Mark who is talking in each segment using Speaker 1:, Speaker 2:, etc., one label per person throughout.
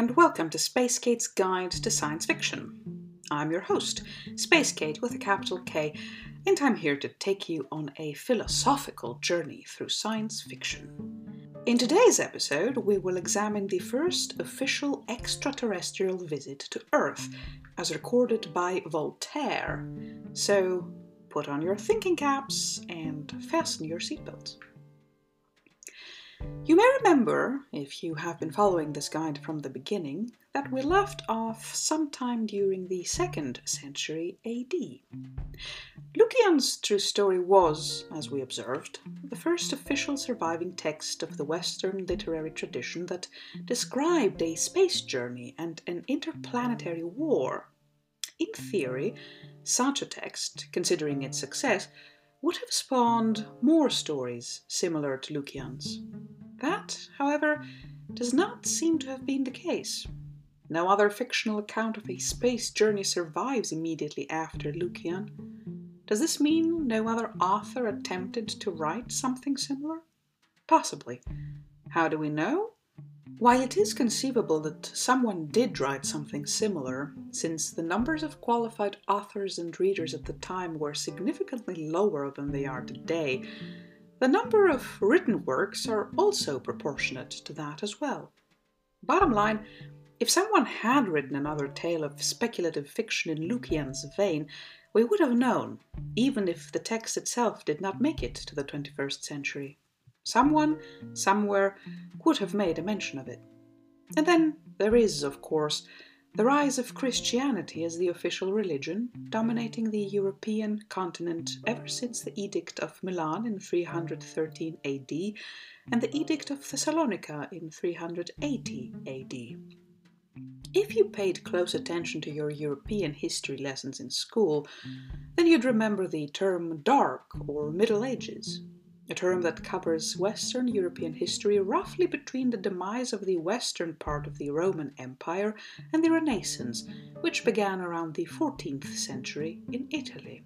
Speaker 1: and welcome to Space Kate's Guide to Science Fiction. I'm your host, Space Kate with a capital K, and I'm here to take you on a philosophical journey through science fiction. In today's episode, we will examine the first official extraterrestrial visit to Earth, as recorded by Voltaire. So, put on your thinking caps and fasten your seatbelts. You may remember, if you have been following this guide from the beginning, that we left off sometime during the 2nd century AD. Lukian's true story was, as we observed, the first official surviving text of the Western literary tradition that described a space journey and an interplanetary war. In theory, such a text, considering its success, would have spawned more stories similar to Lukian's. That, however, does not seem to have been the case. No other fictional account of a space journey survives immediately after Lukian. Does this mean no other author attempted to write something similar? Possibly. How do we know? While it is conceivable that someone did write something similar, since the numbers of qualified authors and readers at the time were significantly lower than they are today, the number of written works are also proportionate to that as well. Bottom line, if someone had written another tale of speculative fiction in Lukian's vein, we would have known, even if the text itself did not make it to the 21st century. Someone, somewhere, would have made a mention of it. And then there is, of course, the rise of Christianity as the official religion, dominating the European continent ever since the Edict of Milan in 313 AD and the Edict of Thessalonica in 380 AD. If you paid close attention to your European history lessons in school, then you'd remember the term dark or Middle Ages, a term that covers Western European history roughly between the demise of the western part of the Roman Empire and the Renaissance, which began around the 14th century in Italy.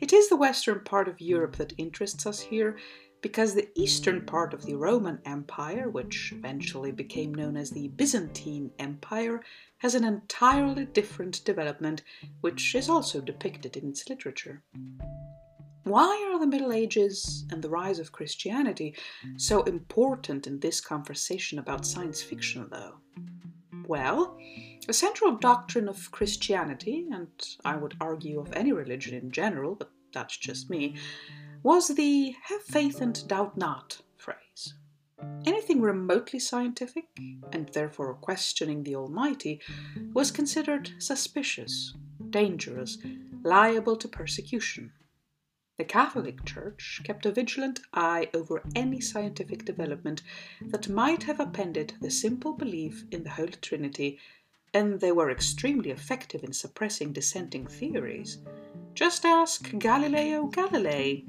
Speaker 1: It is the western part of Europe that interests us here because the eastern part of the Roman Empire, which eventually became known as the Byzantine Empire, has an entirely different development, which is also depicted in its literature. Why are the Middle Ages and the rise of Christianity so important in this conversation about science fiction, though? Well, a central doctrine of Christianity, and I would argue of any religion in general, but that's just me, was the have faith and doubt not phrase. Anything remotely scientific, and therefore questioning the Almighty, was considered suspicious, dangerous, liable to persecution. The Catholic Church kept a vigilant eye over any scientific development that might have appended the simple belief in the Holy Trinity, and they were extremely effective in suppressing dissenting theories. Just ask Galileo Galilei.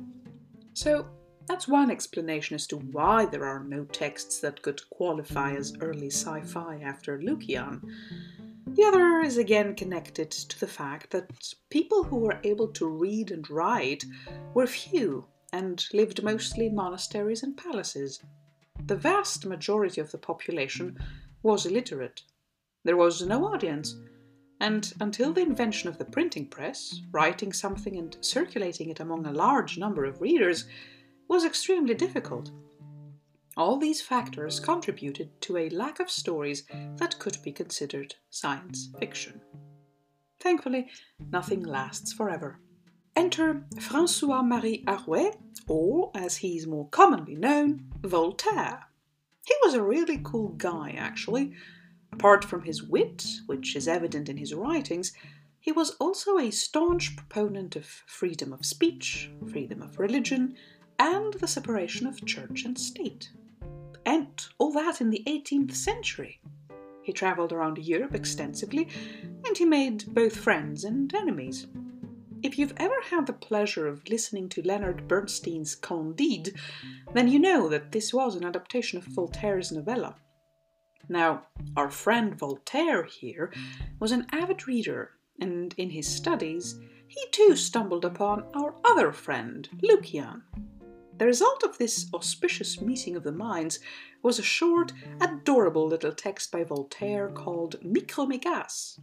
Speaker 1: So, that's one explanation as to why there are no texts that could qualify as early sci fi after Lukian. The other is again connected to the fact that people who were able to read and write were few and lived mostly in monasteries and palaces. The vast majority of the population was illiterate. There was no audience, and until the invention of the printing press, writing something and circulating it among a large number of readers was extremely difficult. All these factors contributed to a lack of stories that could be considered science fiction. Thankfully, nothing lasts forever. Enter Francois Marie Arouet, or as he is more commonly known, Voltaire. He was a really cool guy, actually. Apart from his wit, which is evident in his writings, he was also a staunch proponent of freedom of speech, freedom of religion, and the separation of church and state and all that in the 18th century. He travelled around Europe extensively, and he made both friends and enemies. If you've ever had the pleasure of listening to Leonard Bernstein's Candide, then you know that this was an adaptation of Voltaire's novella. Now, our friend Voltaire here was an avid reader, and in his studies, he too stumbled upon our other friend, Lukian. The result of this auspicious meeting of the minds was a short, adorable little text by Voltaire called Micromégas.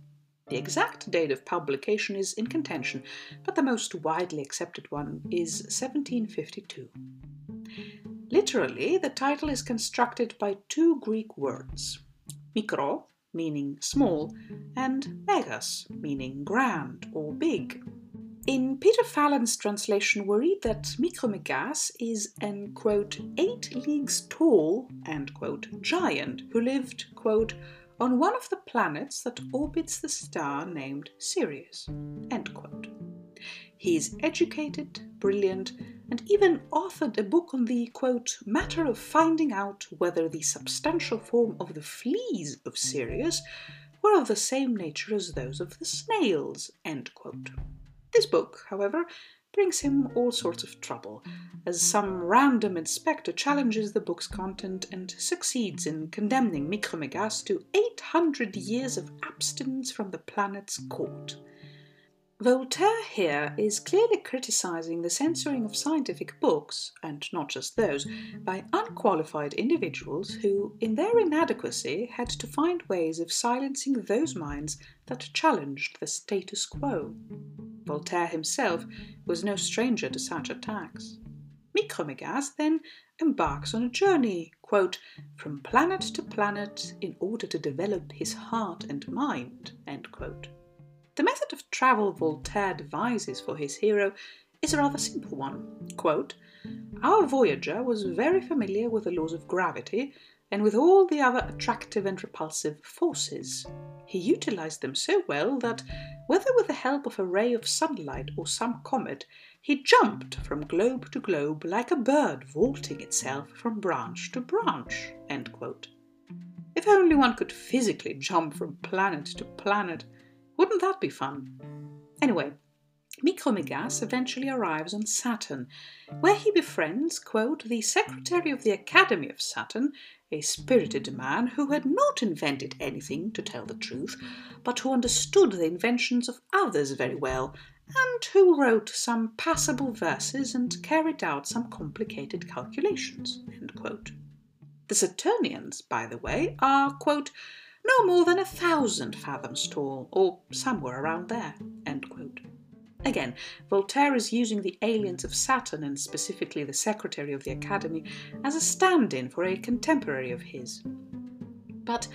Speaker 1: The exact date of publication is in contention, but the most widely accepted one is 1752. Literally, the title is constructed by two Greek words mikro, meaning small, and megas, meaning grand or big. In Peter Fallon's translation, we read that Micromegas is an quote, eight leagues tall end quote, giant who lived quote, on one of the planets that orbits the star named Sirius. End quote. He is educated, brilliant, and even authored a book on the quote, matter of finding out whether the substantial form of the fleas of Sirius were of the same nature as those of the snails. End quote. This book, however, brings him all sorts of trouble, as some random inspector challenges the book's content and succeeds in condemning Micromegas to 800 years of abstinence from the planet's court. Voltaire here is clearly criticizing the censoring of scientific books, and not just those, by unqualified individuals who, in their inadequacy, had to find ways of silencing those minds that challenged the status quo. Voltaire himself was no stranger to such attacks. Micromegas then embarks on a journey, quote, from planet to planet in order to develop his heart and mind. The method of travel Voltaire devises for his hero is a rather simple one. Quote, Our voyager was very familiar with the laws of gravity and with all the other attractive and repulsive forces. He utilized them so well that, whether with the help of a ray of sunlight or some comet, he jumped from globe to globe like a bird vaulting itself from branch to branch. If only one could physically jump from planet to planet, wouldn't that be fun? Anyway, Micromegas eventually arrives on Saturn, where he befriends, quote, the secretary of the Academy of Saturn, a spirited man who had not invented anything, to tell the truth, but who understood the inventions of others very well, and who wrote some passable verses and carried out some complicated calculations. The Saturnians, by the way, are, quote, no more than a thousand fathoms tall, or somewhere around there. Again, Voltaire is using the aliens of Saturn, and specifically the secretary of the Academy, as a stand in for a contemporary of his. But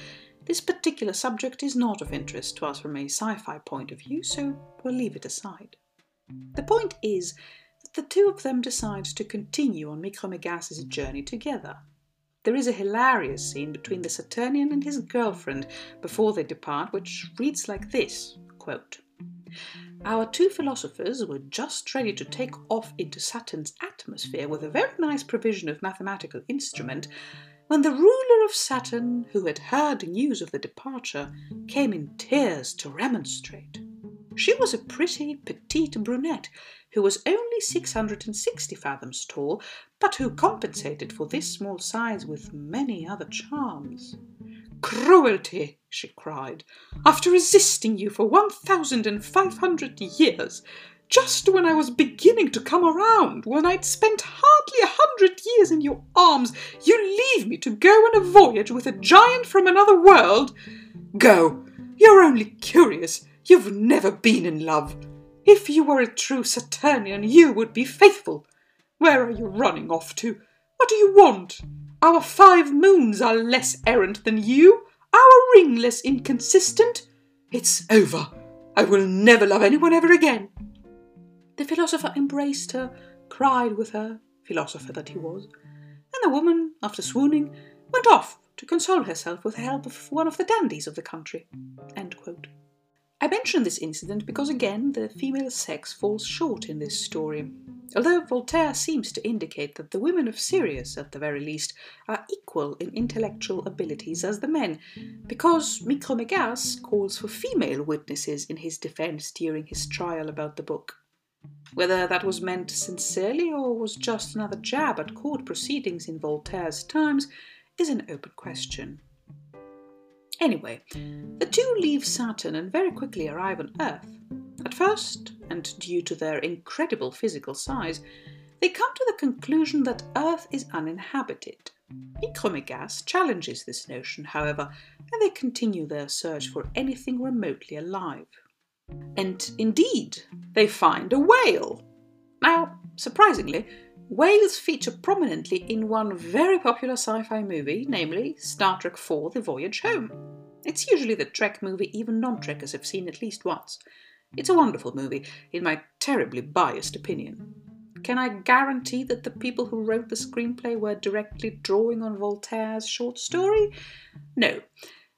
Speaker 1: this particular subject is not of interest to us from a sci fi point of view, so we'll leave it aside. The point is that the two of them decide to continue on Micromegas' journey together. There is a hilarious scene between the Saturnian and his girlfriend before they depart, which reads like this quote, our two philosophers were just ready to take off into Saturn's atmosphere with a very nice provision of mathematical instrument when the ruler of Saturn, who had heard news of the departure, came in tears to remonstrate. She was a pretty, petite brunette who was only 660 fathoms tall, but who compensated for this small size with many other charms. Cruelty! she cried. After resisting you for one thousand and five hundred years, just when I was beginning to come around, when I'd spent hardly a hundred years in your arms, you leave me to go on a voyage with a giant from another world? Go! You're only curious. You've never been in love. If you were a true Saturnian, you would be faithful. Where are you running off to? What do you want? Our five moons are less errant than you, our ring less inconsistent. It's over. I will never love anyone ever again. The philosopher embraced her, cried with her, philosopher that he was, and the woman, after swooning, went off to console herself with the help of one of the dandies of the country. I mention this incident because again the female sex falls short in this story. Although Voltaire seems to indicate that the women of Sirius, at the very least, are equal in intellectual abilities as the men, because Micromegas calls for female witnesses in his defense during his trial about the book. Whether that was meant sincerely or was just another jab at court proceedings in Voltaire's times is an open question. Anyway, the two leave Saturn and very quickly arrive on Earth. At first, and due to their incredible physical size, they come to the conclusion that Earth is uninhabited. Micromegas challenges this notion, however, and they continue their search for anything remotely alive. And indeed, they find a whale. Now, surprisingly, whales feature prominently in one very popular sci fi movie, namely Star Trek IV The Voyage Home. It's usually the Trek movie even non Trekkers have seen at least once. It's a wonderful movie, in my terribly biased opinion. Can I guarantee that the people who wrote the screenplay were directly drawing on Voltaire's short story? No.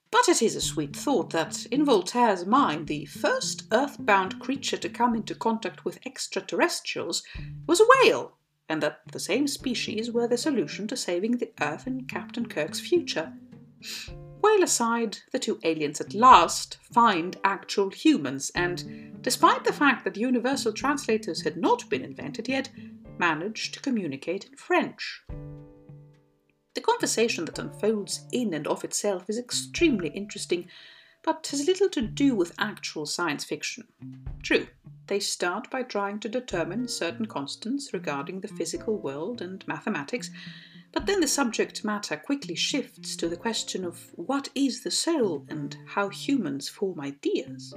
Speaker 1: But it is a sweet thought that, in Voltaire's mind, the first earthbound creature to come into contact with extraterrestrials was a whale, and that the same species were the solution to saving the Earth in Captain Kirk's future. Whale aside, the two aliens at last find actual humans, and despite the fact that universal translators had not been invented yet, manage to communicate in French. The conversation that unfolds in and of itself is extremely interesting, but has little to do with actual science fiction. True, they start by trying to determine certain constants regarding the physical world and mathematics, but then the subject matter quickly shifts to the question of what is the soul and how humans form ideas.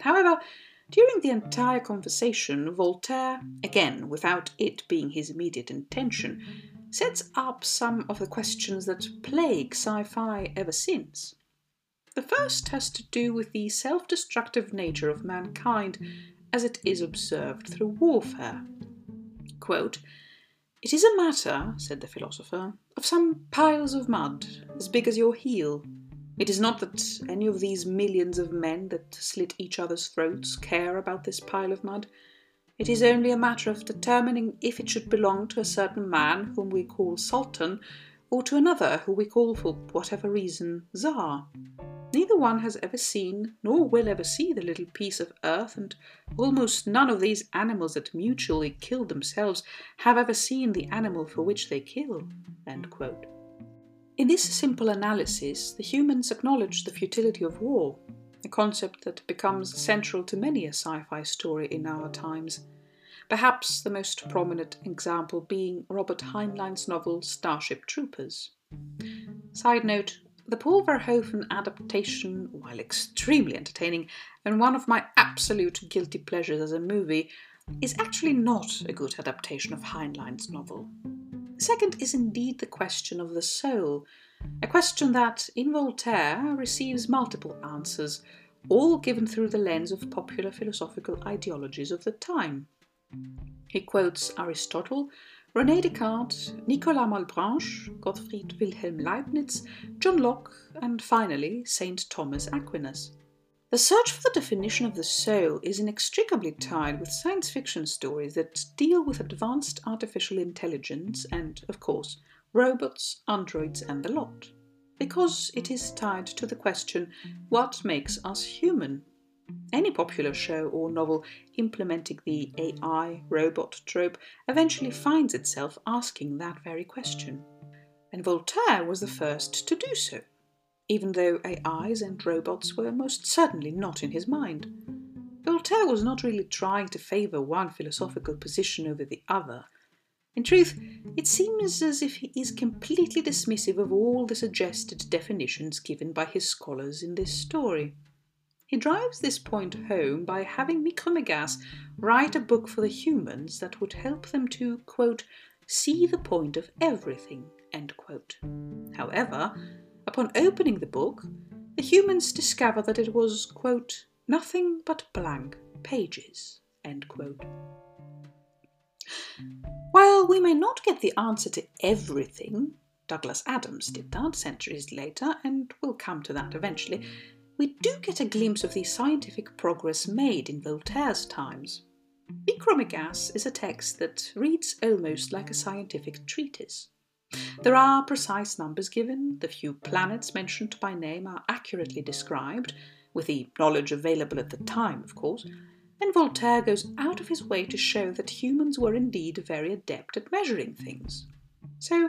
Speaker 1: However, during the entire conversation, Voltaire, again without it being his immediate intention, sets up some of the questions that plague sci fi ever since. The first has to do with the self destructive nature of mankind as it is observed through warfare. Quote, it is a matter, said the philosopher, of some piles of mud, as big as your heel. It is not that any of these millions of men that slit each other's throats care about this pile of mud. It is only a matter of determining if it should belong to a certain man whom we call Sultan, or to another who we call, for whatever reason, Tsar. Neither one has ever seen, nor will ever see, the little piece of earth, and almost none of these animals that mutually kill themselves have ever seen the animal for which they kill. In this simple analysis, the humans acknowledge the futility of war, a concept that becomes central to many a sci fi story in our times. Perhaps the most prominent example being Robert Heinlein's novel Starship Troopers. Side note the Paul Verhoeven adaptation, while extremely entertaining and one of my absolute guilty pleasures as a movie, is actually not a good adaptation of Heinlein's novel. Second is indeed the question of the soul, a question that, in Voltaire, receives multiple answers, all given through the lens of popular philosophical ideologies of the time. He quotes Aristotle René Descartes, Nicolas Malebranche, Gottfried Wilhelm Leibniz, John Locke, and finally St. Thomas Aquinas. The search for the definition of the soul is inextricably tied with science fiction stories that deal with advanced artificial intelligence and, of course, robots, androids, and the lot. Because it is tied to the question what makes us human? Any popular show or novel implementing the AI robot trope eventually finds itself asking that very question. And Voltaire was the first to do so, even though AIs and robots were most certainly not in his mind. Voltaire was not really trying to favour one philosophical position over the other. In truth, it seems as if he is completely dismissive of all the suggested definitions given by his scholars in this story. He drives this point home by having Micromegas write a book for the humans that would help them to, quote, see the point of everything, end quote. However, upon opening the book, the humans discover that it was, quote, nothing but blank pages, end quote. While we may not get the answer to everything, Douglas Adams did that centuries later, and we'll come to that eventually we do get a glimpse of the scientific progress made in Voltaire's times. Micromegas is a text that reads almost like a scientific treatise. There are precise numbers given, the few planets mentioned by name are accurately described, with the knowledge available at the time, of course, and Voltaire goes out of his way to show that humans were indeed very adept at measuring things. So,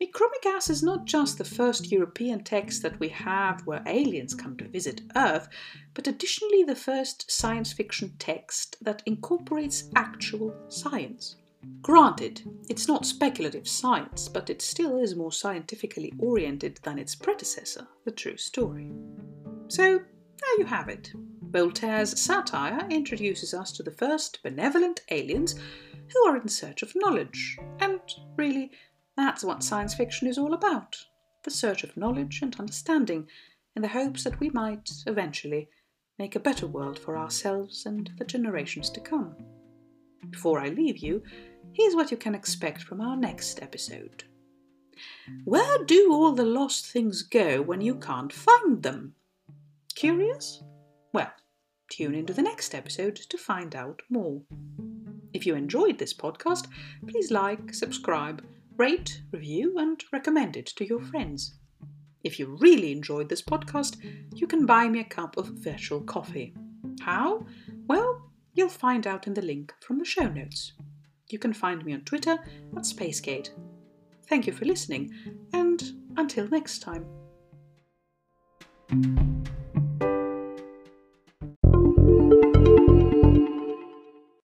Speaker 1: Micromegas is not just the first European text that we have where aliens come to visit Earth, but additionally the first science fiction text that incorporates actual science. Granted, it's not speculative science, but it still is more scientifically oriented than its predecessor, The True Story. So, there you have it. Voltaire's satire introduces us to the first benevolent aliens who are in search of knowledge. And really, that's what science fiction is all about the search of knowledge and understanding, in the hopes that we might, eventually, make a better world for ourselves and the generations to come. Before I leave you, here's what you can expect from our next episode. Where do all the lost things go when you can't find them? Curious? Well, tune into the next episode to find out more. If you enjoyed this podcast, please like, subscribe, rate, review, and recommend it to your hmm. friends. If you really enjoyed this podcast, you can buy me a cup of virtual coffee. How? Well, you'll find out in the link from the show notes. You can find me on Twitter at SpaceKate. Thank you for listening, and until next time.